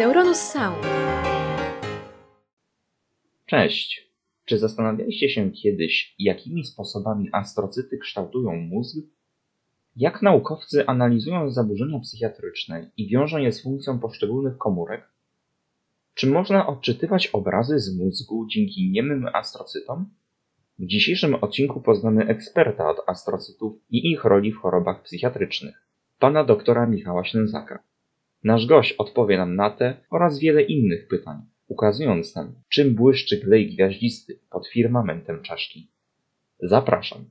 Neuronus Sound. Cześć. Czy zastanawialiście się kiedyś, jakimi sposobami astrocyty kształtują mózg? Jak naukowcy analizują zaburzenia psychiatryczne i wiążą je z funkcją poszczególnych komórek? Czy można odczytywać obrazy z mózgu dzięki niemym astrocytom? W dzisiejszym odcinku poznamy eksperta od astrocytów i ich roli w chorobach psychiatrycznych, pana doktora Michała Ślęzaka. Nasz gość odpowie nam na te oraz wiele innych pytań, ukazując nam, czym błyszczy glej gwiaździsty pod firmamentem czaszki. Zapraszam.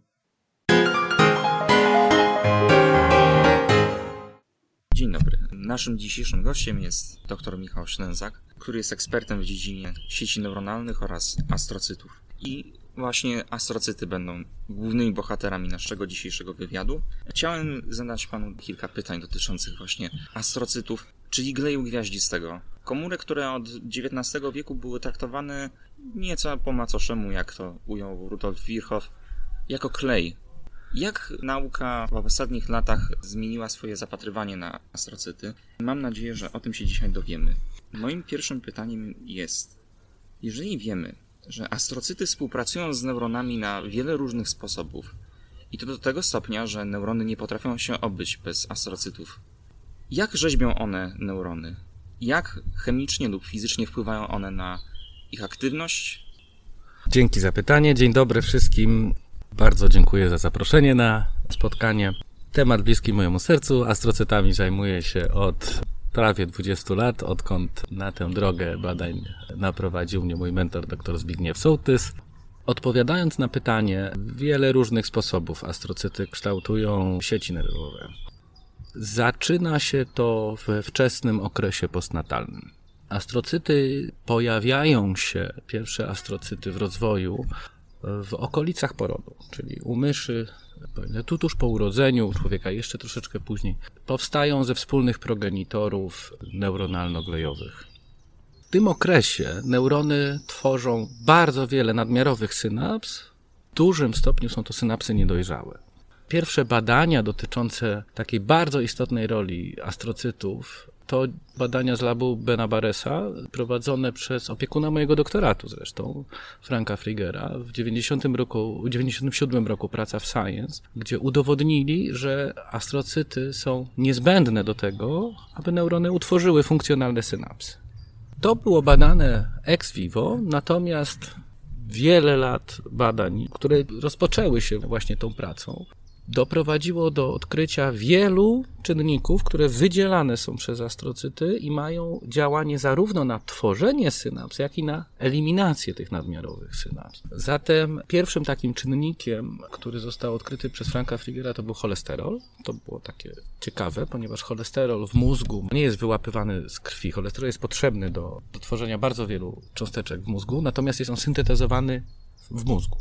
Dzień dobry. Naszym dzisiejszym gościem jest dr Michał Ślęzak, który jest ekspertem w dziedzinie sieci neuronalnych oraz astrocytów. I właśnie astrocyty będą głównymi bohaterami naszego dzisiejszego wywiadu. Chciałem zadać panu kilka pytań dotyczących właśnie astrocytów, czyli gleju gwiaździstego. Komórek, które od XIX wieku były traktowane nieco po macoszemu, jak to ujął Rudolf Virchow, jako klej. Jak nauka w ostatnich latach zmieniła swoje zapatrywanie na astrocyty? Mam nadzieję, że o tym się dzisiaj dowiemy. Moim pierwszym pytaniem jest, jeżeli wiemy, że astrocyty współpracują z neuronami na wiele różnych sposobów, i to do tego stopnia, że neurony nie potrafią się obyć bez astrocytów. Jak rzeźbią one neurony? Jak chemicznie lub fizycznie wpływają one na ich aktywność? Dzięki za pytanie. Dzień dobry wszystkim. Bardzo dziękuję za zaproszenie na spotkanie. Temat bliski mojemu sercu. Astrocytami zajmuję się od prawie 20 lat, odkąd na tę drogę badań naprowadził mnie mój mentor dr Zbigniew Sołtys. Odpowiadając na pytanie, wiele różnych sposobów astrocyty kształtują sieci nerwowe. Zaczyna się to we wczesnym okresie postnatalnym. Astrocyty pojawiają się, pierwsze astrocyty w rozwoju, w okolicach porodu, czyli u myszy, tuż po urodzeniu, człowieka jeszcze troszeczkę później, powstają ze wspólnych progenitorów neuronalno-glejowych. W tym okresie neurony tworzą bardzo wiele nadmiarowych synaps. W dużym stopniu są to synapsy niedojrzałe. Pierwsze badania dotyczące takiej bardzo istotnej roli astrocytów to badania z labu Benabaresa, prowadzone przez opiekuna mojego doktoratu zresztą, Franka Frigera, w 90 roku, 97 roku praca w Science, gdzie udowodnili, że astrocyty są niezbędne do tego, aby neurony utworzyły funkcjonalne synapsy. To było badane ex vivo, natomiast wiele lat badań, które rozpoczęły się właśnie tą pracą, doprowadziło do odkrycia wielu czynników, które wydzielane są przez astrocyty i mają działanie zarówno na tworzenie synaps, jak i na eliminację tych nadmiarowych synaps. Zatem pierwszym takim czynnikiem, który został odkryty przez Franka Frigera, to był cholesterol. To było takie ciekawe, ponieważ cholesterol w mózgu nie jest wyłapywany z krwi. Cholesterol jest potrzebny do, do tworzenia bardzo wielu cząsteczek w mózgu, natomiast jest on syntetezowany w mózgu.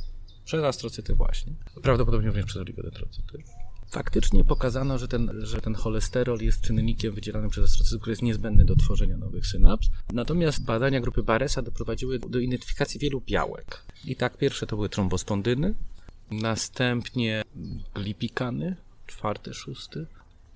Przez astrocyty właśnie. Prawdopodobnie również przez oligodendrocyty. Faktycznie pokazano, że ten, że ten cholesterol jest czynnikiem wydzielanym przez astrocyty, który jest niezbędny do tworzenia nowych synaps. Natomiast badania grupy Baresa doprowadziły do identyfikacji wielu białek. I tak pierwsze to były trombospondyny, następnie glipikany, czwarty, szósty,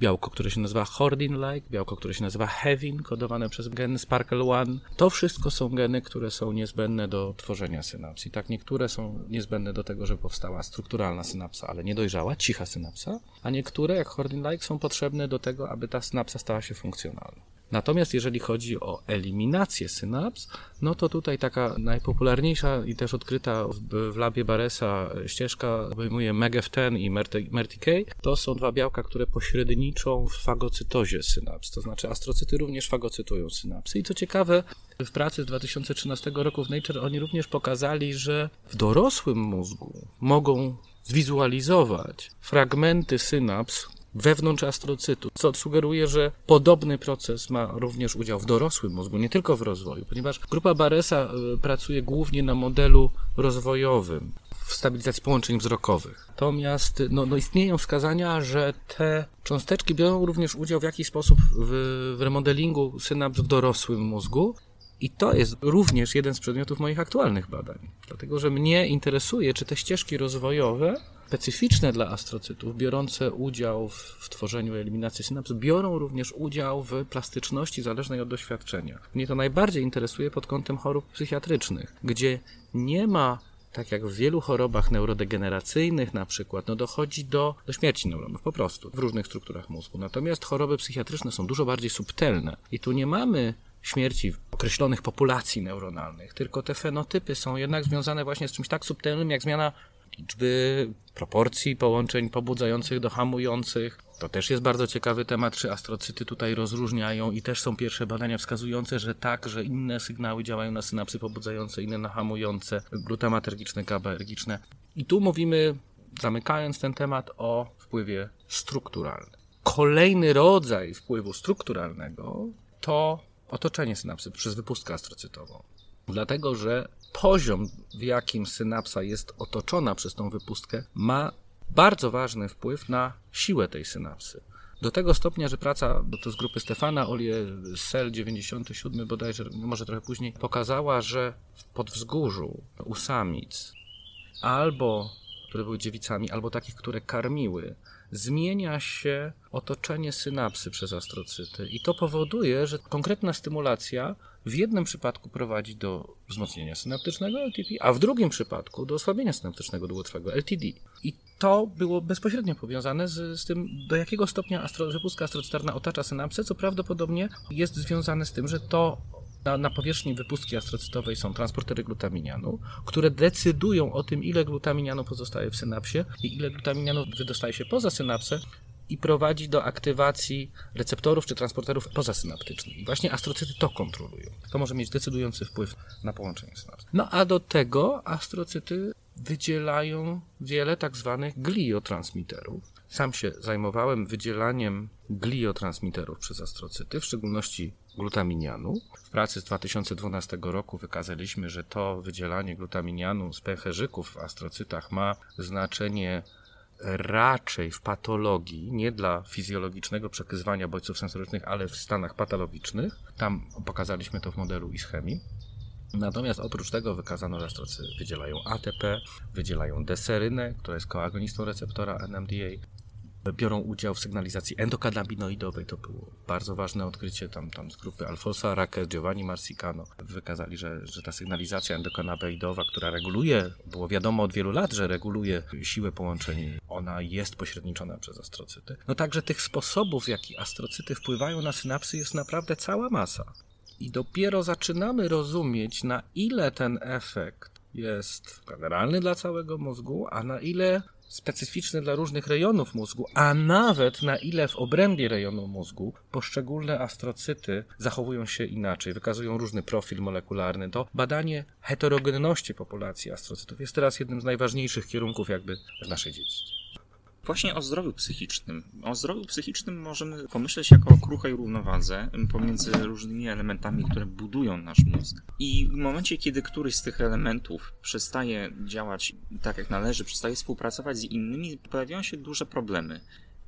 białko, które się nazywa Hordin-like, białko, które się nazywa Hevin, kodowane przez gen Sparkle1. To wszystko są geny, które są niezbędne do tworzenia synaps. I tak niektóre są niezbędne do tego, żeby powstała strukturalna synapsa, ale niedojrzała, cicha synapsa, a niektóre, jak Hordin-like, są potrzebne do tego, aby ta synapsa stała się funkcjonalna. Natomiast jeżeli chodzi o eliminację synaps, no to tutaj taka najpopularniejsza i też odkryta w, w labie Baresa ścieżka obejmuje MEGF10 i MERTK. To są dwa białka, które pośredniczą w fagocytozie synaps, to znaczy astrocyty również fagocytują synapsy. I co ciekawe, w pracy z 2013 roku w Nature oni również pokazali, że w dorosłym mózgu mogą zwizualizować fragmenty synaps, wewnątrz astrocytu, co sugeruje, że podobny proces ma również udział w dorosłym mózgu, nie tylko w rozwoju, ponieważ grupa Baresa e, pracuje głównie na modelu rozwojowym w stabilizacji połączeń wzrokowych. Natomiast no, no istnieją wskazania, że te cząsteczki biorą również udział w jakiś sposób w, w remodelingu synaps w dorosłym mózgu I to jest również jeden z przedmiotów moich aktualnych badań. Dlatego, że mnie interesuje, czy te ścieżki rozwojowe, specyficzne dla astrocytów, biorące udział w, w tworzeniu eliminacji synaps, biorą również udział w plastyczności zależnej od doświadczenia. Mnie to najbardziej interesuje pod kątem chorób psychiatrycznych, gdzie nie ma tak jak w wielu chorobach neurodegeneracyjnych na przykład, no dochodzi do, do śmierci neuronów po prostu w różnych strukturach mózgu. Natomiast choroby psychiatryczne są dużo bardziej subtelne i tu nie mamy śmierci określonych populacji neuronalnych, tylko te fenotypy są jednak związane właśnie z czymś tak subtelnym jak zmiana liczby, proporcji połączeń pobudzających do hamujących. To też jest bardzo ciekawy temat, czy astrocyty tutaj rozróżniają i też są pierwsze badania wskazujące, że tak, że inne sygnały działają na synapsy pobudzające, inne na hamujące, glutamatergiczne, GABAergiczne. I tu mówimy, zamykając ten temat, o wpływie strukturalnym. Kolejny rodzaj wpływu strukturalnego to otoczenie synapsy przez wypustkę astrocytową. Dlatego, że poziom, w jakim synapsa jest otoczona przez tą wypustkę, ma bardzo ważny wpływ na siłę tej synapsy. Do tego stopnia, że praca, bo to z grupy Stefana Olie, Sel 97 bodajże, może trochę później, pokazała, że w podwzgórzu u samic albo, które były dziewicami, albo takich, które karmiły, zmienia się otoczenie synapsy przez astrocyty i to powoduje, że konkretna stymulacja w jednym przypadku prowadzi do wzmocnienia synaptycznego LTP, a w drugim przypadku do osłabienia synaptycznego długotrwałego LTD. I to było bezpośrednio powiązane z, z tym, do jakiego stopnia astro, wypustka astrocytarna otacza synapsę, co prawdopodobnie jest związane z tym, że to na, na, powierzchni wypustki astrocytowej są transportery glutaminianu, które decydują o tym, ile glutaminianu pozostaje w synapsie i ile glutaminianu wydostaje się poza synapsę i prowadzi do aktywacji receptorów czy transporterów pozasynaptycznych. I właśnie astrocyty to kontrolują. To może mieć decydujący wpływ na połączenie synaps. No a do tego astrocyty wydzielają wiele tak zwanych gliotransmiterów. Sam się zajmowałem wydzielaniem gliotransmiterów przez astrocyty, w szczególności glutaminianu. W pracy z 2012 roku wykazaliśmy, że to wydzielanie glutaminianu z pęcherzyków w astrocytach ma znaczenie raczej w patologii, nie dla fizjologicznego przekazywania bodźców sensorycznych, ale w stanach patologicznych. Tam pokazaliśmy to w modelu ischemii. Natomiast oprócz tego wykazano, że astrocy wydzielają ATP, wydzielają deserynę, która jest koagonistą receptora NMDA, biorą udział w sygnalizacji endokannabinoidowej. To było bardzo ważne odkrycie tam, tam z grupy Alfonso Raquez, Giovanni Marsicano. Wykazali, że, że ta sygnalizacja endokannabinoidowa, która reguluje, było wiadomo od wielu lat, że reguluje siłę połączeń, ona jest pośredniczona przez astrocyty. No także tych sposobów, w jaki astrocyty wpływają na synapsy jest naprawdę cała masa. I dopiero zaczynamy rozumieć, na ile ten efekt jest generalny dla całego mózgu, a na ile specyficzny dla różnych rejonów mózgu, a nawet na ile w obrębie rejonu mózgu poszczególne astrocyty zachowują się inaczej, wykazują różny profil molekularny, to badanie heterogenności populacji astrocytów jest teraz jednym z najważniejszych kierunków jakby w naszej dziedzinie. Właśnie o zdrowiu psychicznym. O zdrowiu psychicznym możemy pomyśleć jako o kruchej równowadze pomiędzy różnymi elementami, które budują nasz mózg. I w momencie, kiedy któryś z tych elementów przestaje działać tak jak należy, przestaje współpracować z innymi, pojawiają się duże problemy.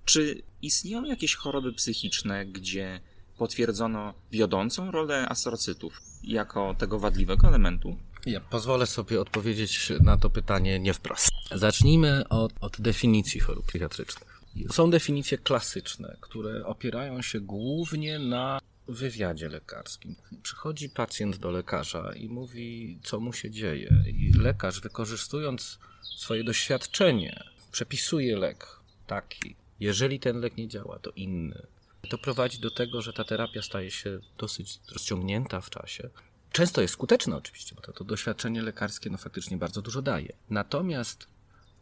Czy istnieją jakieś choroby psychiczne, gdzie potwierdzono wiodącą rolę astrocytów jako tego wadliwego elementu? Ja pozwolę sobie odpowiedzieć na to pytanie nie wprost. Zacznijmy od, od definicji chorób psychiatrycznych. Są definicje klasyczne, które opierają się głównie na wywiadzie lekarskim. Przychodzi pacjent do lekarza i mówi, co mu się dzieje, i lekarz, wykorzystując swoje doświadczenie, przepisuje lek taki. Jeżeli ten lek nie działa, to inny. To prowadzi do tego, że ta terapia staje się dosyć rozciągnięta w czasie. Często jest skuteczne oczywiście, bo to, to doświadczenie lekarskie no, faktycznie bardzo dużo daje. Natomiast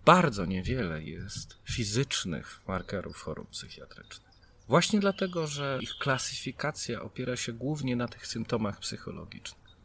bardzo niewiele jest fizycznych markerów chorób psychiatrycznych. Właśnie dlatego, że ich klasyfikacja opiera się głównie na tych symptomach psychologicznych.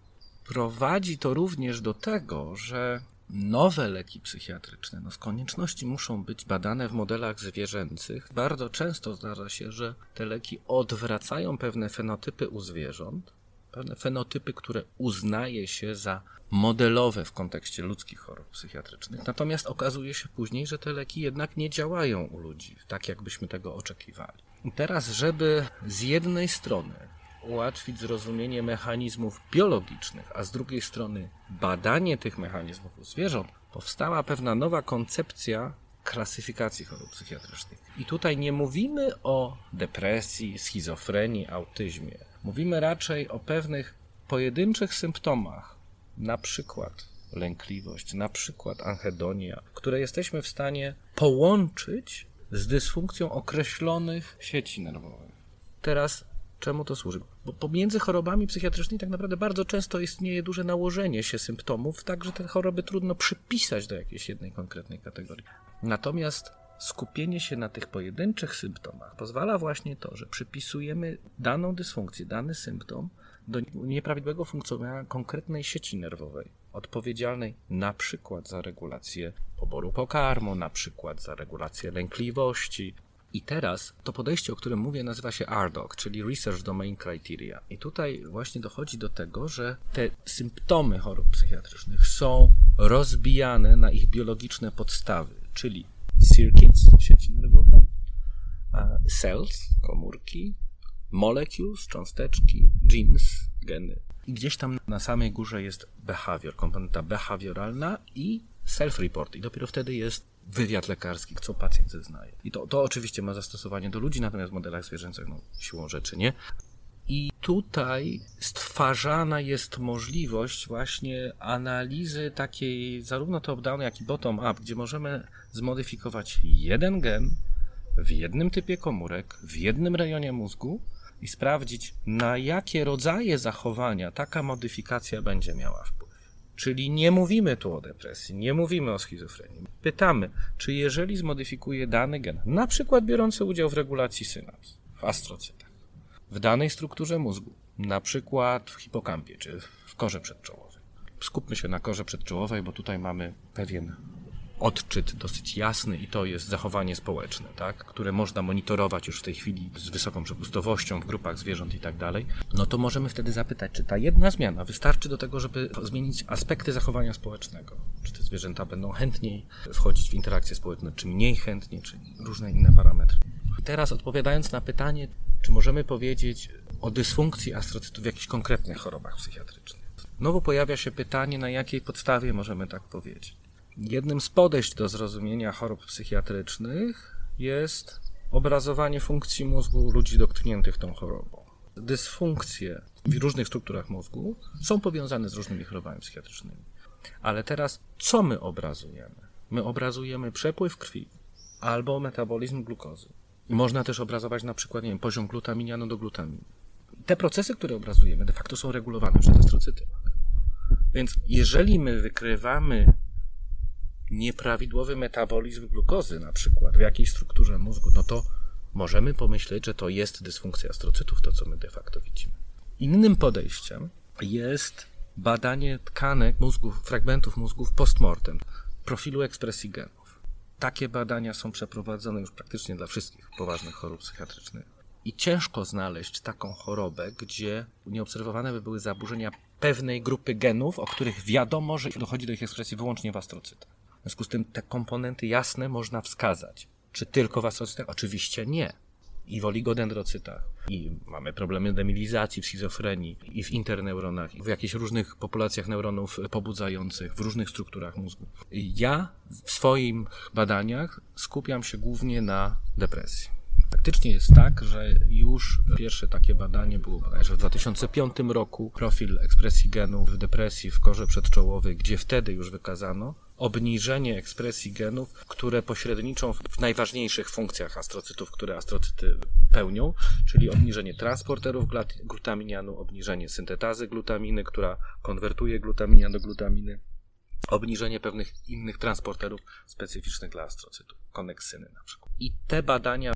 Prowadzi to również do tego, że nowe leki psychiatryczne no z konieczności muszą być badane w modelach zwierzęcych. Bardzo często zdarza się, że te leki odwracają pewne fenotypy u zwierząt, pewne fenotypy, które uznaje się za modelowe w kontekście ludzkich chorób psychiatrycznych. Natomiast okazuje się później, że te leki jednak nie działają u ludzi tak, jakbyśmy tego oczekiwali. I teraz, żeby z jednej strony ułatwić zrozumienie mechanizmów biologicznych, a z drugiej strony badanie tych mechanizmów u zwierząt, powstała pewna nowa koncepcja klasyfikacji chorób psychiatrycznych. I tutaj nie mówimy o depresji, schizofrenii, autyzmie. Mówimy raczej o pewnych pojedynczych symptomach, na przykład lękliwość, na przykład anhedonia, które jesteśmy w stanie połączyć z dysfunkcją określonych sieci nerwowych. Teraz czemu to służy? Bo pomiędzy chorobami psychiatrycznymi tak naprawdę bardzo często istnieje duże nałożenie się symptomów, tak że te choroby trudno przypisać do jakiejś jednej konkretnej kategorii. Natomiast skupienie się na tych pojedynczych symptomach pozwala właśnie to, że przypisujemy daną dysfunkcję, dany symptom do nieprawidłowego funkcjonowania konkretnej sieci nerwowej, odpowiedzialnej na przykład za regulację poboru pokarmu, na przykład za regulację lękliwości. I teraz to podejście, o którym mówię, nazywa się RDoC, czyli Research Domain Criteria. I tutaj właśnie dochodzi do tego, że te symptomy chorób psychiatrycznych są rozbijane na ich biologiczne podstawy, czyli circuits, sieci nerwowe, cells, komórki, molecules, cząsteczki, genes, geny. I gdzieś tam na samej górze jest behavior, komponenta behawioralna i self-report. I dopiero wtedy jest wywiad lekarski, co pacjent zeznaje. I to, to oczywiście ma zastosowanie do ludzi, natomiast w modelach zwierzęcych, no, siłą rzeczy nie. I tutaj stwarzana jest możliwość właśnie analizy takiej zarówno top-down, jak i bottom-up, gdzie możemy zmodyfikować jeden gen w jednym typie komórek, w jednym rejonie mózgu i sprawdzić, na jakie rodzaje zachowania taka modyfikacja będzie miała wpływ. Czyli nie mówimy tu o depresji, nie mówimy o schizofrenii. Pytamy, czy jeżeli zmodyfikuje dany gen, na przykład biorący udział w regulacji synaps, w astrocytach, w danej strukturze mózgu, na przykład w hipokampie czy w korze przedczołowej. Skupmy się na korze przedczołowej, bo tutaj mamy pewien odczyt dosyć jasny i to jest zachowanie społeczne, tak? które można monitorować już w tej chwili z wysoką przepustowością w grupach zwierząt i tak dalej, no to możemy wtedy zapytać, czy ta jedna zmiana wystarczy do tego, żeby zmienić aspekty zachowania społecznego. Czy te zwierzęta będą chętniej wchodzić w interakcje społeczne, czy mniej chętnie, czy różne inne parametry. I teraz odpowiadając na pytanie, czy możemy powiedzieć o dysfunkcji astrocytów w jakichś konkretnych chorobach psychiatrycznych. Znowu pojawia się pytanie, na jakiej podstawie możemy tak powiedzieć. Jednym z podejść do zrozumienia chorób psychiatrycznych jest obrazowanie funkcji mózgu ludzi dotkniętych tą chorobą. Dysfunkcje w różnych strukturach mózgu są powiązane z różnymi chorobami psychiatrycznymi. Ale teraz co my obrazujemy? My obrazujemy przepływ krwi albo metabolizm glukozy. I można też obrazować na przykład nie wiem, poziom glutaminianu do glutaminy. Te procesy, które obrazujemy, de facto są regulowane przez astrocyty. Więc jeżeli my wykrywamy nieprawidłowy metabolizm glukozy, na przykład w jakiejś strukturze mózgu, no to możemy pomyśleć, że to jest dysfunkcja astrocytów, to co my de facto widzimy. Innym podejściem jest badanie tkanek mózgu, fragmentów mózgów postmortem, profilu ekspresji genów. Takie badania są przeprowadzone już praktycznie dla wszystkich poważnych chorób psychiatrycznych. I ciężko znaleźć taką chorobę, gdzie nieobserwowane by były zaburzenia pewnej grupy genów, o których wiadomo, że dochodzi do ich ekspresji wyłącznie w astrocytach. W związku z tym te komponenty jasne można wskazać. Czy tylko w astrocytach? Oczywiście nie. I w oligodendrocytach. I mamy problemy demilizacji, w schizofrenii, i w interneuronach, i w jakichś różnych populacjach neuronów pobudzających, w różnych strukturach mózgu. Ja w swoich badaniach skupiam się głównie na depresji. Faktycznie jest tak, że już pierwsze takie badanie było bodajże w 2005 roku, profil ekspresji genów w depresji w korze przedczołowej, gdzie wtedy już wykazano obniżenie ekspresji genów, które pośredniczą w najważniejszych funkcjach astrocytów, które astrocyty pełnią, czyli obniżenie transporterów glutaminianu, obniżenie syntetazy glutaminy, która konwertuje glutaminian do glutaminy, obniżenie pewnych innych transporterów specyficznych dla astrocytów, koneksyny na przykład. I te badania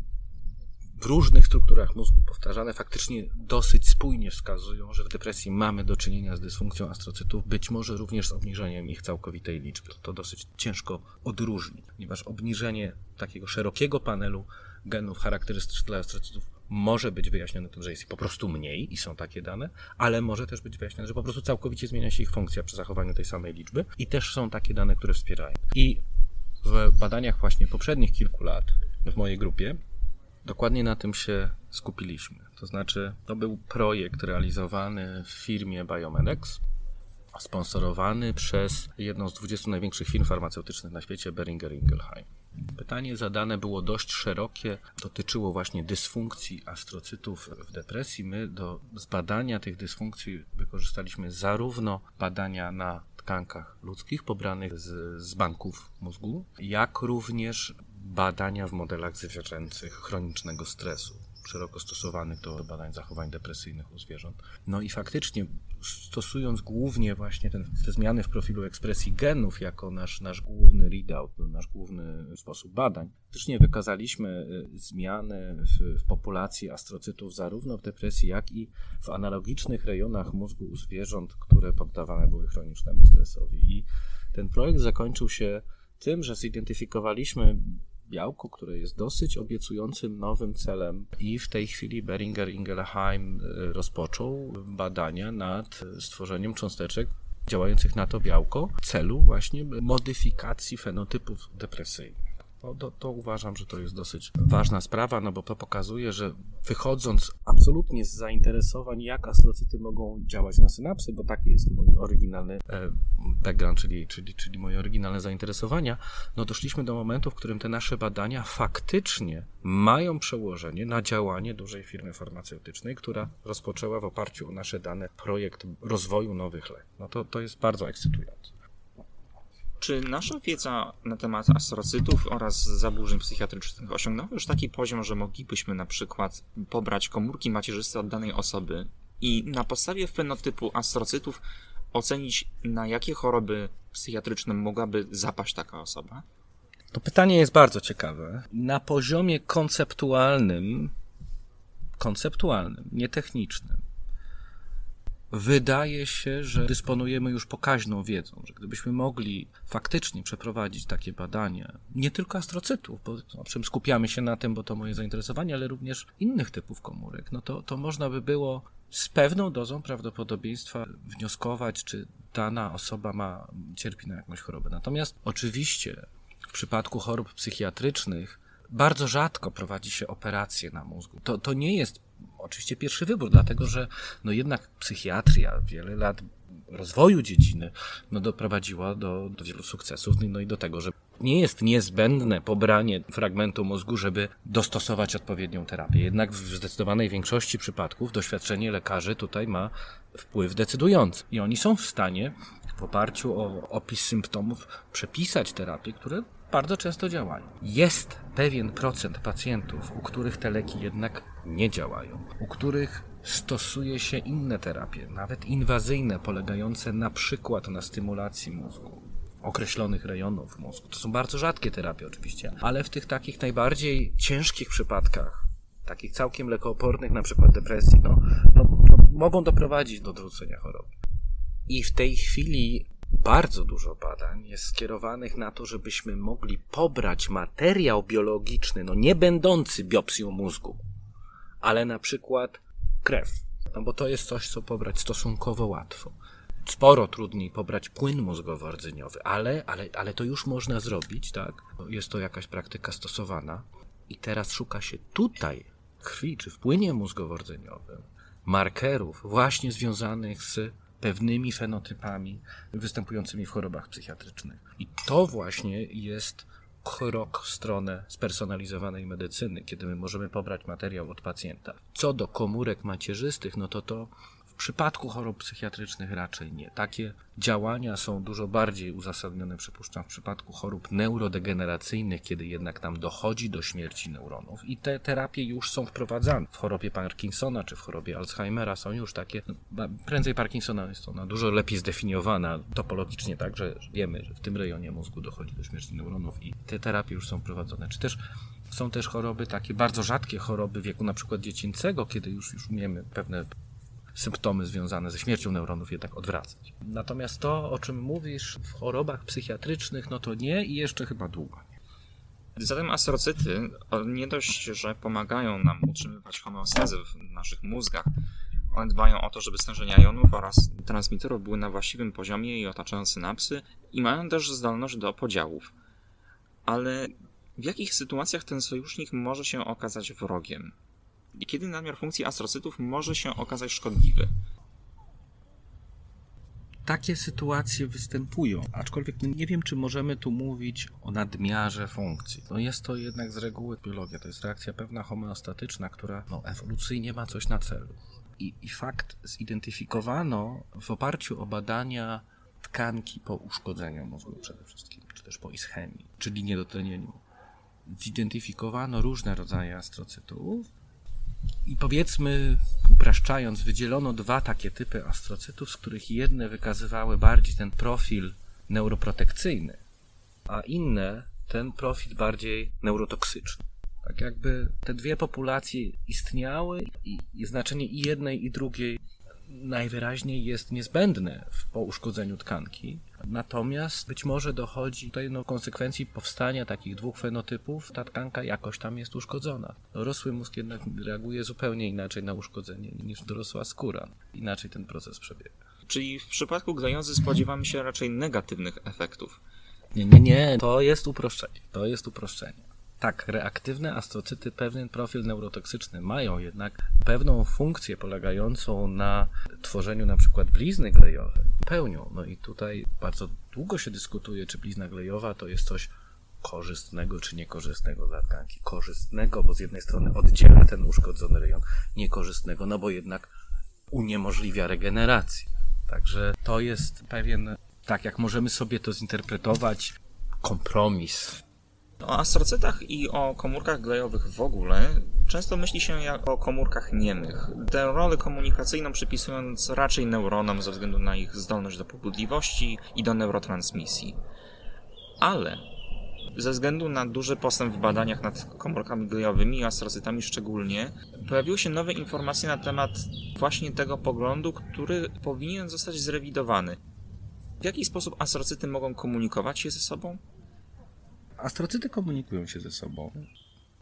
w różnych strukturach mózgu powtarzane faktycznie dosyć spójnie wskazują, że w depresji mamy do czynienia z dysfunkcją astrocytów, być może również z obniżeniem ich całkowitej liczby. To dosyć ciężko odróżnić, ponieważ obniżenie takiego szerokiego panelu genów charakterystycznych dla astrocytów może być wyjaśnione tym, że jest ich po prostu mniej i są takie dane, ale może też być wyjaśnione, że po prostu całkowicie zmienia się ich funkcja przy zachowaniu tej samej liczby i też są takie dane, które wspierają. I w badaniach właśnie poprzednich kilku lat w mojej grupie Dokładnie na tym się skupiliśmy. To znaczy, to był projekt realizowany w firmie Biomedex, sponsorowany przez jedną z 20 największych firm farmaceutycznych na świecie, Beringer Ingelheim. Pytanie zadane było dość szerokie, dotyczyło właśnie dysfunkcji astrocytów w depresji. My do zbadania tych dysfunkcji wykorzystaliśmy zarówno badania na tkankach ludzkich pobranych z, z banków mózgu, jak również badania w modelach zwierzęcych chronicznego stresu szeroko stosowanych do badań zachowań depresyjnych u zwierząt. No i faktycznie stosując głównie właśnie ten, te zmiany w profilu ekspresji genów jako nasz, nasz główny readout, nasz główny sposób badań, faktycznie wykazaliśmy y, zmiany w, w populacji astrocytów zarówno w depresji, jak i w analogicznych rejonach mózgu u zwierząt, które poddawane były chronicznemu stresowi. I ten projekt zakończył się tym, że zidentyfikowaliśmy białko, które jest dosyć obiecującym nowym celem i w tej chwili Beringer Ingelheim e, rozpoczął badania nad stworzeniem cząsteczek działających na to białko w celu właśnie modyfikacji fenotypów depresyjnych. No, to, to, uważam, że to jest dosyć ważna sprawa, no bo to pokazuje, że wychodząc absolutnie z zainteresowań, jak astrocyty mogą działać na synapsy, bo taki jest mój oryginalny e, background, czyli, czyli, czyli moje oryginalne zainteresowania, no doszliśmy do momentu, w którym te nasze badania faktycznie mają przełożenie na działanie dużej firmy farmaceutycznej, która rozpoczęła w oparciu o nasze dane projekt rozwoju nowych leków. No to, to jest bardzo ekscytujące. Czy nasza wiedza na temat astrocytów oraz zaburzeń psychiatrycznych osiągnęła już taki poziom, że moglibyśmy na przykład pobrać komórki macierzyste od danej osoby i na podstawie fenotypu astrocytów ocenić, na jakie choroby psychiatryczne mogłaby zapaść taka osoba? To pytanie jest bardzo ciekawe. Na poziomie konceptualnym, konceptualnym, nietechnicznym, Wydaje się, że dysponujemy już pokaźną wiedzą, że gdybyśmy mogli faktycznie przeprowadzić takie badania, nie tylko astrocytów, bo owszem skupiamy się na tym, bo to moje zainteresowanie, ale również innych typów komórek, no to, to można by było z pewną dozą prawdopodobieństwa wnioskować, czy dana osoba ma, cierpi na jakąś chorobę. Natomiast oczywiście w przypadku chorób psychiatrycznych bardzo rzadko prowadzi się operacje na mózgu. To, to nie jest oczywiście pierwszy wybór, dlatego że no jednak psychiatria wiele lat rozwoju dziedziny no doprowadziła do, do wielu sukcesów, no i do tego, że nie jest niezbędne pobranie fragmentu mózgu, żeby dostosować odpowiednią terapię. Jednak w zdecydowanej większości przypadków doświadczenie lekarzy tutaj ma wpływ decydujący. I oni są w stanie w oparciu o opis symptomów przepisać terapie, które bardzo często działają. Jest pewien procent pacjentów, u których te leki jednak nie działają, u których stosuje się inne terapie, nawet inwazyjne, polegające na przykład na stymulacji mózgu określonych rejonów mózgu. To są bardzo rzadkie terapie oczywiście, ale w tych takich najbardziej ciężkich przypadkach, takich całkiem lekoopornych, na przykład depresji, no, no, no mogą doprowadzić do odwrócenia choroby. I w tej chwili bardzo dużo badań jest skierowanych na to, żebyśmy mogli pobrać materiał biologiczny, no nie będący biopsją mózgu, ale na przykład krew. No bo to jest coś, co pobrać stosunkowo łatwo. Sporo trudniej pobrać płyn mózgowo-rdzeniowy, ale, ale, ale to już można zrobić, tak? Jest to jakaś praktyka stosowana. I teraz szuka się tutaj krwi, czy w płynie mózgowo-rdzeniowym markerów właśnie związanych z pewnymi fenotypami występującymi w chorobach psychiatrycznych. I to właśnie jest krok w stronę spersonalizowanej medycyny, kiedy my możemy pobrać materiał od pacjenta. Co do komórek macierzystych, no to to przypadku chorób psychiatrycznych raczej nie. Takie działania są dużo bardziej uzasadnione, przypuszczam, w przypadku chorób neurodegeneracyjnych, kiedy jednak tam dochodzi do śmierci neuronów i te terapie już są wprowadzane. W chorobie Parkinsona czy w chorobie Alzheimera są już takie, no, prędzej Parkinsona jest ona dużo lepiej zdefiniowana topologicznie, tak, że wiemy, że w tym rejonie mózgu dochodzi do śmierci neuronów i te terapie już są wprowadzone. Czy też są też choroby takie bardzo rzadkie choroby wieku na przykład dziecięcego, kiedy już, już umiemy pewne symptomy związane ze śmiercią neuronów jednak odwracać. Natomiast to, o czym mówisz w chorobach psychiatrycznych, no to nie i jeszcze chyba długo. Zatem astrocyty nie dość, że pomagają nam utrzymywać homeostazę w naszych mózgach, one dbają o to, żeby stężenia jonów oraz transmiterów były na właściwym poziomie i otaczają synapsy i mają też zdolność do podziałów. Ale w jakich sytuacjach ten sojusznik może się okazać wrogiem? Kiedy nadmiar funkcji astrocytów może się okazać szkodliwy? Takie sytuacje występują, aczkolwiek nie wiem, czy możemy tu mówić o nadmiarze funkcji. No jest to jednak z reguły biologia, to jest reakcja pewna homeostatyczna, która no, ewolucyjnie ma coś na celu. I, I fakt zidentyfikowano w oparciu o badania tkanki po uszkodzeniu mózgu przede wszystkim, czy też po ischemii, czyli niedotlenieniu. Zidentyfikowano różne rodzaje astrocytów i powiedzmy, upraszczając, wydzielono dwa takie typy astrocytów, z których jedne wykazywały bardziej ten profil neuroprotekcyjny, a inne ten profil bardziej neurotoksyczny. Tak jakby te dwie populacje istniały i, znaczenie i jednej i drugiej najwyraźniej jest niezbędne po uszkodzeniu tkanki. Natomiast być może dochodzi tutaj do konsekwencji powstania takich dwóch fenotypów, ta tkanka jakoś tam jest uszkodzona. Dorosły mózg jednak reaguje zupełnie inaczej na uszkodzenie niż dorosła skóra. Inaczej ten proces przebiega. Czyli w przypadku glejozy spodziewamy się raczej negatywnych efektów. Nie, nie, nie, to jest uproszczenie. To jest uproszczenie. Tak, reaktywne astrocyty pewien profil neurotoksyczny mają, jednak pewną funkcję polegającą na tworzeniu na przykład blizny glejowej pełnią. No i tutaj bardzo długo się dyskutuje, czy blizna glejowa to jest coś korzystnego czy niekorzystnego dla tkanki. Korzystnego, bo z jednej strony oddziela ten uszkodzony rejon, niekorzystnego, no bo jednak uniemożliwia regenerację. Także to jest pewien, tak jak możemy sobie to zinterpretować, kompromis o astrocytach i o komórkach glejowych w ogóle często myśli się jak o komórkach niemych, tę rolę komunikacyjną przypisując raczej neuronom ze względu na ich zdolność do pobudliwości i do neurotransmisji. Ale ze względu na duży postęp w badaniach nad komórkami glejowymi i astrocytami szczególnie, pojawiły się nowe informacje na temat właśnie tego poglądu, który powinien zostać zrewidowany. W jaki sposób astrocyty mogą komunikować się ze sobą? Astrocyty komunikują się ze sobą.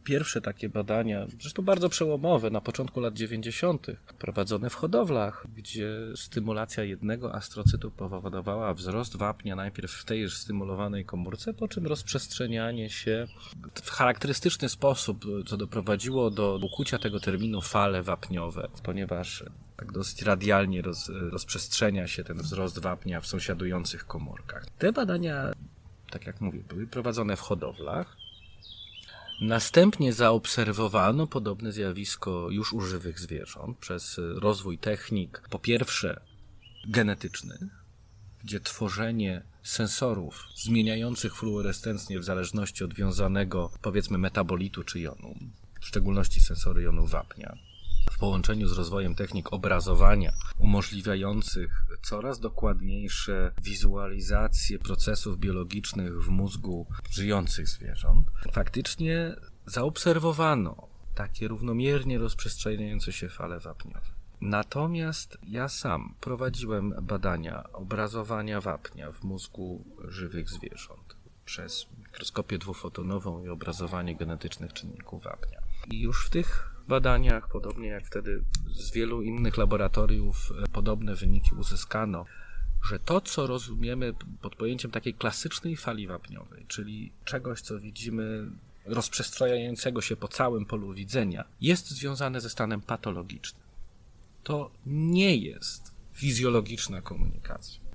Pierwsze takie badania, zresztą bardzo przełomowe, na początku lat 90., prowadzone w hodowlach, gdzie stymulacja jednego astrocytu powodowała wzrost wapnia najpierw w tej stymulowanej komórce, po czym rozprzestrzenianie się w charakterystyczny sposób, co doprowadziło do ukucia tego terminu fale wapniowe, ponieważ tak dosyć radialnie roz, rozprzestrzenia się ten wzrost wapnia w sąsiadujących komórkach. Te badania tak jak mówię, były prowadzone w hodowlach. Następnie zaobserwowano podobne zjawisko już u żywych zwierząt przez rozwój technik, po pierwsze genetycznych, gdzie tworzenie sensorów zmieniających fluorescencję w zależności od wiązanego, powiedzmy, metabolitu czy jonu, w szczególności sensory jonu wapnia, w połączeniu z rozwojem technik obrazowania, umożliwiających coraz dokładniejsze wizualizacje procesów biologicznych w mózgu żyjących zwierząt, faktycznie zaobserwowano takie równomiernie rozprzestrzeniające się fale wapniowe. Natomiast ja sam prowadziłem badania obrazowania wapnia w mózgu żywych zwierząt przez mikroskopię dwufotonową i obrazowanie genetycznych czynników wapnia. I już w tych badaniach, podobnie jak wtedy z wielu innych laboratoriów, e, podobne wyniki uzyskano, że to, co rozumiemy pod pojęciem takiej klasycznej fali wapniowej, czyli czegoś, co widzimy rozprzestrzeniającego się po całym polu widzenia, jest związane ze stanem patologicznym. To nie jest fizjologiczna komunikacja.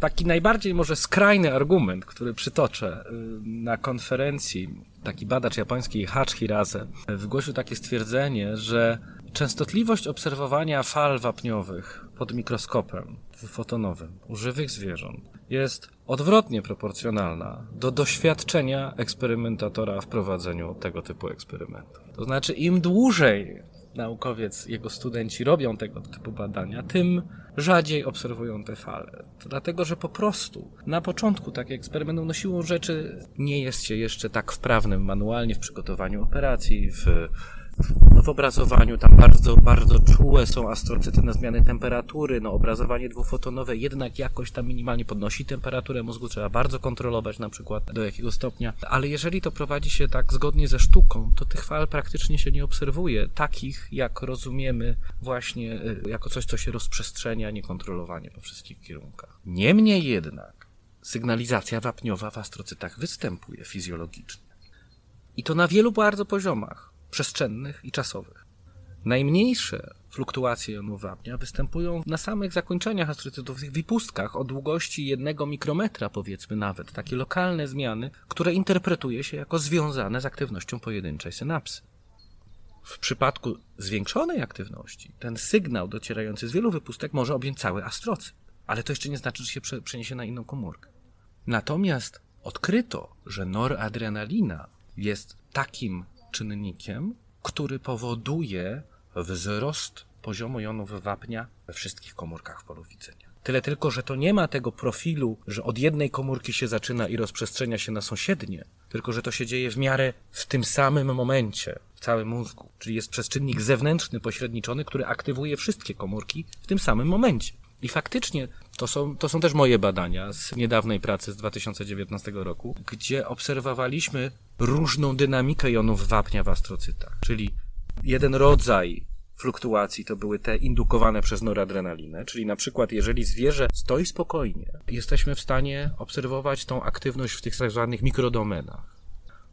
Taki najbardziej może skrajny argument, który przytoczę y, na konferencji, taki badacz japoński Hach Hirase wygłosił takie stwierdzenie, że częstotliwość obserwowania fal wapniowych pod mikroskopem fotonowym u żywych zwierząt jest odwrotnie proporcjonalna do doświadczenia eksperymentatora w prowadzeniu tego typu eksperymentu. To znaczy, im dłużej naukowiec, jego studenci robią tego typu badania, tym rzadziej obserwują te fale. Dlatego, że po prostu na początku takie eksperymenty no siłą rzeczy nie jest się jeszcze tak wprawnym manualnie w przygotowaniu operacji, w w obrazowaniu tam bardzo, bardzo czułe są astrocyty na zmiany temperatury, no obrazowanie dwufotonowe jednak jakoś tam minimalnie podnosi temperaturę mózgu, trzeba bardzo kontrolować na przykład do jakiego stopnia, ale jeżeli to prowadzi się tak zgodnie ze sztuką, to tych fal praktycznie się nie obserwuje, takich jak rozumiemy właśnie y, jako coś, co się rozprzestrzenia niekontrolowanie po wszystkich kierunkach. Niemniej jednak sygnalizacja wapniowa w astrocytach występuje fizjologicznie. I to na wielu bardzo poziomach przestrzennych i czasowych. Najmniejsze fluktuacje jonów wapnia występują na samych zakończeniach astrocytów, w wypustkach o długości jednego mikrometra, powiedzmy nawet. Takie lokalne zmiany, które interpretuje się jako związane z aktywnością pojedynczej synapsy. W przypadku zwiększonej aktywności ten sygnał docierający z wielu wypustek może objąć cały astrocyt, ale to jeszcze nie znaczy, że się przeniesie na inną komórkę. Natomiast odkryto, że noradrenalina jest takim czynnikiem, który powoduje wzrost poziomu jonów wapnia we wszystkich komórkach w polu widzenia. Tyle tylko, że to nie ma tego profilu, że od jednej komórki się zaczyna i rozprzestrzenia się na sąsiednie, tylko że to się dzieje w miarę w tym samym momencie w całym mózgu. Czyli jest przez czynnik zewnętrzny pośredniczony, który aktywuje wszystkie komórki w tym samym momencie. I faktycznie to są, to są też moje badania z niedawnej pracy z 2019 roku, gdzie obserwowaliśmy różną dynamikę jonów wapnia w astrocytach. Czyli jeden rodzaj fluktuacji to były te indukowane przez noradrenalinę, czyli na przykład jeżeli zwierzę stoi spokojnie, jesteśmy w stanie obserwować tą aktywność w tych tak zwanych mikrodomenach.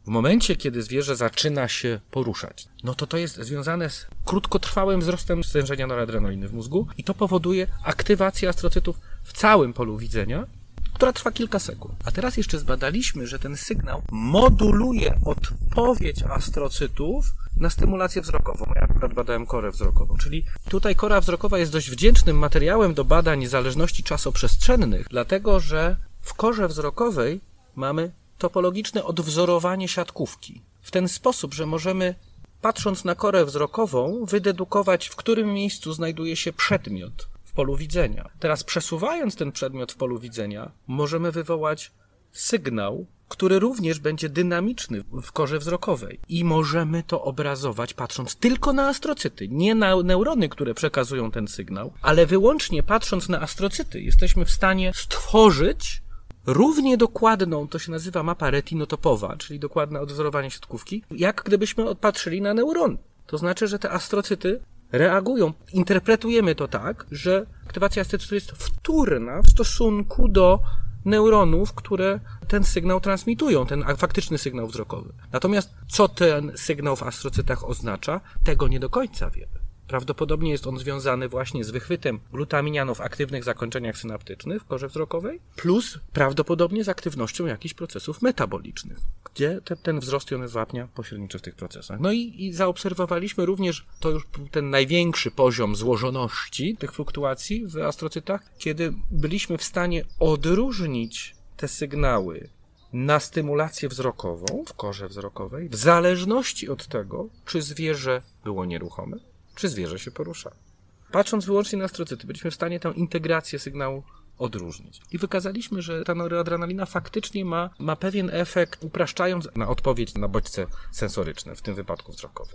W momencie, kiedy zwierzę zaczyna się poruszać, no to to jest związane z krótkotrwałym wzrostem stężenia noradrenaliny w mózgu i to powoduje aktywację astrocytów w całym polu widzenia, która trwa kilka sekund. A teraz jeszcze zbadaliśmy, że ten sygnał moduluje odpowiedź astrocytów na stymulację wzrokową. Ja akurat badałem korę wzrokową, czyli tutaj kora wzrokowa jest dość wdzięcznym materiałem do badań zależności czasoprzestrzennych, dlatego że w korze wzrokowej mamy topologiczne odwzorowanie siatkówki. W ten sposób, że możemy patrząc na korę wzrokową, wydedukować, w którym miejscu znajduje się przedmiot polu widzenia. Teraz przesuwając ten przedmiot w polu widzenia, możemy wywołać sygnał, który również będzie dynamiczny w korze wzrokowej. I możemy to obrazować patrząc tylko na astrocyty, nie na neurony, które przekazują ten sygnał, ale wyłącznie patrząc na astrocyty jesteśmy w stanie stworzyć równie dokładną, to się nazywa mapa retinotopowa, czyli dokładne odwzorowanie siatkówki, jak gdybyśmy odpatrzyli na neurony. To znaczy, że te astrocyty reagują. Interpretujemy to tak, że aktywacja astrocytu jest wtórna w stosunku do neuronów, które ten sygnał transmitują, ten faktyczny sygnał wzrokowy. Natomiast co ten sygnał w astrocytach oznacza, tego nie do końca wiemy. Prawdopodobnie jest on związany właśnie z wychwytem glutaminianu w aktywnych zakończeniach synaptycznych w korze wzrokowej, plus prawdopodobnie z aktywnością jakichś procesów metabolicznych, gdzie te, ten wzrost jony wapnia pośredniczy w tych procesach. No i, i zaobserwowaliśmy również, to już ten największy poziom złożoności tych fluktuacji w astrocytach, kiedy byliśmy w stanie odróżnić te sygnały na stymulację wzrokową w korze wzrokowej, w zależności od tego, czy zwierzę było nieruchome, czy zwierzę się porusza. Patrząc wyłącznie na astrocyty, byliśmy w stanie tę integrację sygnału odróżnić. I wykazaliśmy, że ta noradrenalina faktycznie ma, ma pewien efekt, upraszczając na odpowiedź na bodźce sensoryczne, w tym wypadku wzrokowe.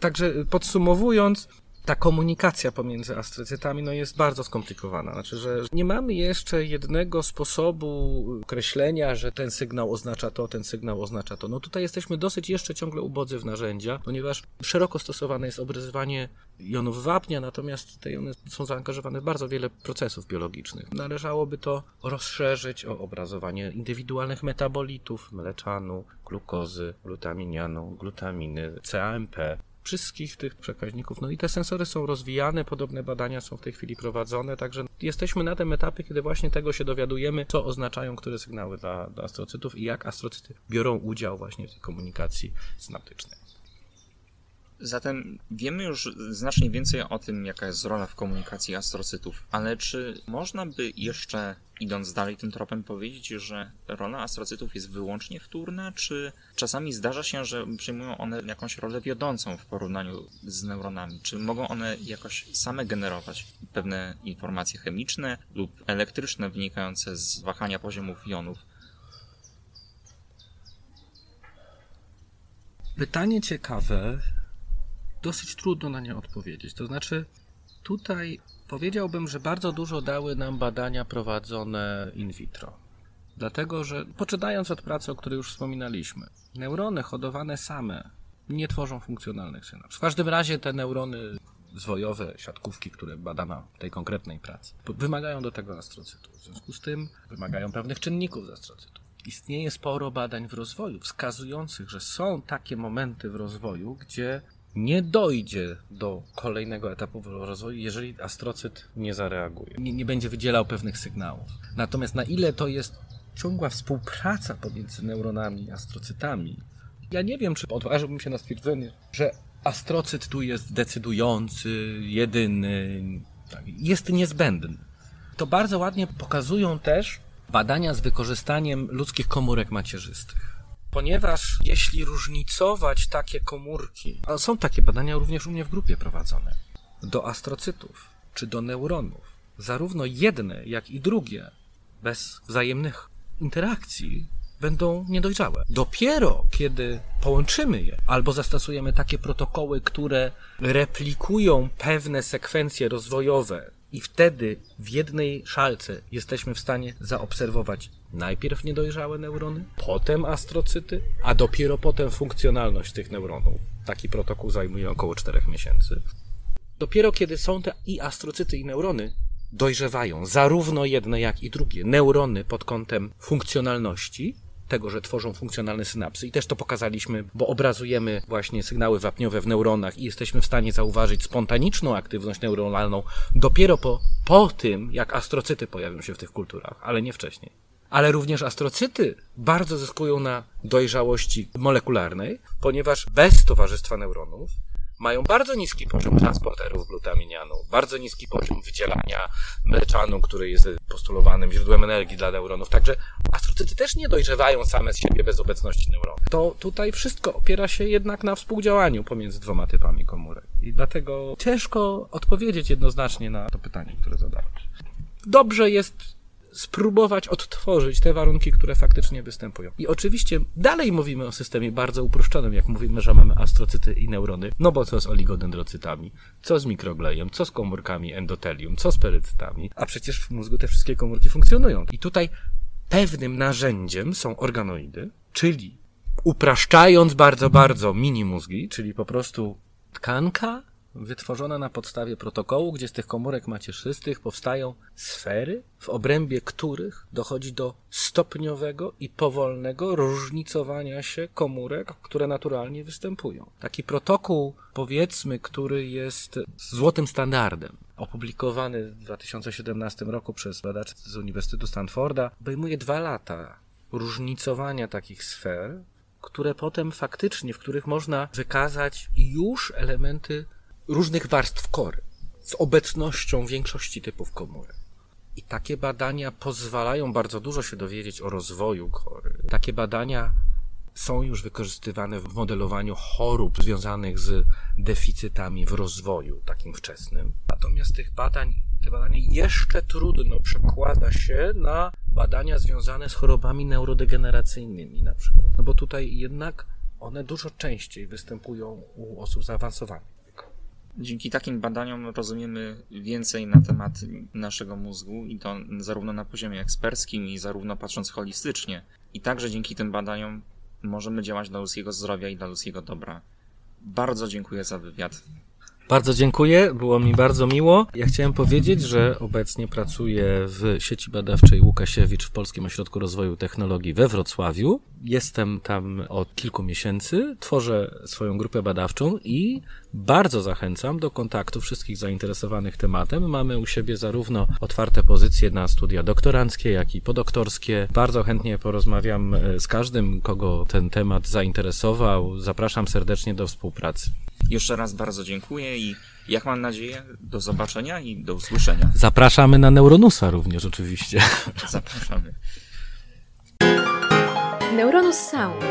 Także podsumowując, ta komunikacja pomiędzy astrocytami no, jest bardzo skomplikowana. Znaczy, że nie mamy jeszcze jednego sposobu określenia, że ten sygnał oznacza to, ten sygnał oznacza to. No tutaj jesteśmy dosyć jeszcze ciągle ubodzy w narzędzia, ponieważ szeroko stosowane jest obrazywanie jonów wapnia, natomiast te jony są zaangażowane w bardzo wiele procesów biologicznych. Należałoby to rozszerzyć o obrazowanie indywidualnych metabolitów, mleczanu, glukozy, glutaminianu, glutaminy, CAMP, wszystkich tych przekaźników. No i te sensory są rozwijane, podobne badania są w tej chwili prowadzone, także jesteśmy na tym etapie, kiedy właśnie tego się dowiadujemy, co oznaczają które sygnały dla, dla astrocytów i jak astrocyty biorą udział właśnie w tej komunikacji synaptycznej. Zatem wiemy już znacznie więcej o tym, jaka jest rola w komunikacji astrocytów, ale czy można by jeszcze, idąc dalej tym tropem, powiedzieć, że rola astrocytów jest wyłącznie wtórna, czy czasami zdarza się, że przyjmują one jakąś rolę wiodącą w porównaniu z neuronami? Czy mogą one jakoś same generować pewne informacje chemiczne lub elektryczne wynikające z wahania poziomów jonów? Pytanie ciekawe, dosyć trudno na nie odpowiedzieć. To znaczy, tutaj powiedziałbym, że bardzo dużo dały nam badania prowadzone in vitro. Dlatego, że poczynając od pracy, o której już wspominaliśmy, neurony hodowane same nie tworzą funkcjonalnych synaps. W każdym razie te neurony zwojowe, siatkówki, które badano w tej konkretnej pracy, wymagają do tego astrocytu. W związku z tym wymagają pewnych czynników z astrocytu. Istnieje sporo badań w rozwoju wskazujących, że są takie momenty w rozwoju, gdzie nie dojdzie do kolejnego etapu rozwoju, jeżeli astrocyt nie zareaguje, nie, nie będzie wydzielał pewnych sygnałów. Natomiast na ile to jest ciągła współpraca pomiędzy neuronami i astrocytami, ja nie wiem, czy odważyłbym się na stwierdzenie, że astrocyt tu jest decydujący, jedyny, tak, jest niezbędny. To bardzo ładnie pokazują też badania z wykorzystaniem ludzkich komórek macierzystych. Ponieważ jeśli różnicować takie komórki, a są takie badania również u mnie w grupie prowadzone, do astrocytów czy do neuronów, zarówno jedne, jak i drugie, bez wzajemnych interakcji, będą niedojrzałe. Dopiero kiedy połączymy je, albo zastosujemy takie protokoły, które replikują pewne sekwencje rozwojowe, i wtedy w jednej szalce jesteśmy w stanie zaobserwować najpierw niedojrzałe neurony, potem astrocyty, a dopiero potem funkcjonalność tych neuronów. Taki protokół zajmuje około 4 miesięcy. Dopiero kiedy są te i astrocyty, i neurony dojrzewają, zarówno jedne, jak i drugie, neurony pod kątem funkcjonalności, tego, że tworzą funkcjonalne synapsy. I też to pokazaliśmy, bo obrazujemy właśnie sygnały wapniowe w neuronach i jesteśmy w stanie zauważyć spontaniczną aktywność neuronalną dopiero po, po tym, jak astrocyty pojawią się w tych kulturach, ale nie wcześniej. Ale również astrocyty bardzo zyskują na dojrzałości molekularnej, ponieważ bez towarzystwa neuronów mają bardzo niski poziom transporterów glutaminianu, bardzo niski poziom wydzielania mleczanu, który jest postulowanym źródłem energii dla neuronów. Także astrocyty też nie dojrzewają same z siebie bez obecności neuronów. To tutaj wszystko opiera się jednak na współdziałaniu pomiędzy dwoma typami komórek. I dlatego ciężko odpowiedzieć jednoznacznie na to pytanie, które zadałeś. Dobrze jest spróbować odtworzyć te warunki, które faktycznie występują. I oczywiście dalej mówimy o systemie bardzo uproszczonym, jak mówimy, że mamy astrocyty i neurony, no bo co z oligodendrocytami, co z mikroglejem, co z komórkami endotelium, co z perycytami, a przecież w mózgu te wszystkie komórki funkcjonują. I tutaj pewnym narzędziem są organoidy, czyli upraszczając bardzo, bardzo mini mózgi, czyli po prostu tkanka wytworzona na podstawie protokołu, gdzie z tych komórek macierzystych powstają sfery, w obrębie których dochodzi do stopniowego i powolnego różnicowania się komórek, które naturalnie występują. Taki protokół, powiedzmy, który jest złotym standardem, opublikowany w 2017 roku przez badaczy z Uniwersytetu Stanforda, obejmuje dwa lata różnicowania takich sfer, które potem faktycznie, w których można wykazać już elementy różnych warstw kory z obecnością większości typów komórek. I takie badania pozwalają bardzo dużo się dowiedzieć o rozwoju kory. Takie badania są już wykorzystywane w modelowaniu chorób związanych z deficytami w rozwoju takim wczesnym. Natomiast tych badań, te badania jeszcze trudno przekłada się na badania związane z chorobami neurodegeneracyjnymi na przykład. No bo tutaj jednak one dużo częściej występują u osób zaawansowanych. Dzięki takim badaniom rozumiemy więcej na temat naszego mózgu i to zarówno na poziomie eksperckim i zarówno patrząc holistycznie. I także dzięki tym badaniom możemy działać dla ludzkiego zdrowia i dla ludzkiego dobra. Bardzo dziękuję za wywiad. Bardzo dziękuję, było mi bardzo miło. Ja chciałem powiedzieć, że obecnie pracuję w sieci badawczej Łukasiewicz w Polskim Ośrodku Rozwoju Technologii we Wrocławiu. Jestem tam od kilku miesięcy, tworzę swoją grupę badawczą i bardzo zachęcam do kontaktu wszystkich zainteresowanych tematem. Mamy u siebie zarówno otwarte pozycje na studia doktoranckie, jak i podoktorskie. Bardzo chętnie porozmawiam e, z każdym, kogo ten temat zainteresował. Zapraszam serdecznie do współpracy. Jeszcze raz bardzo dziękuję i jak mam nadzieję, do zobaczenia i do usłyszenia. Zapraszamy na Neuronusa również oczywiście. Zapraszamy. Neuronus Sound.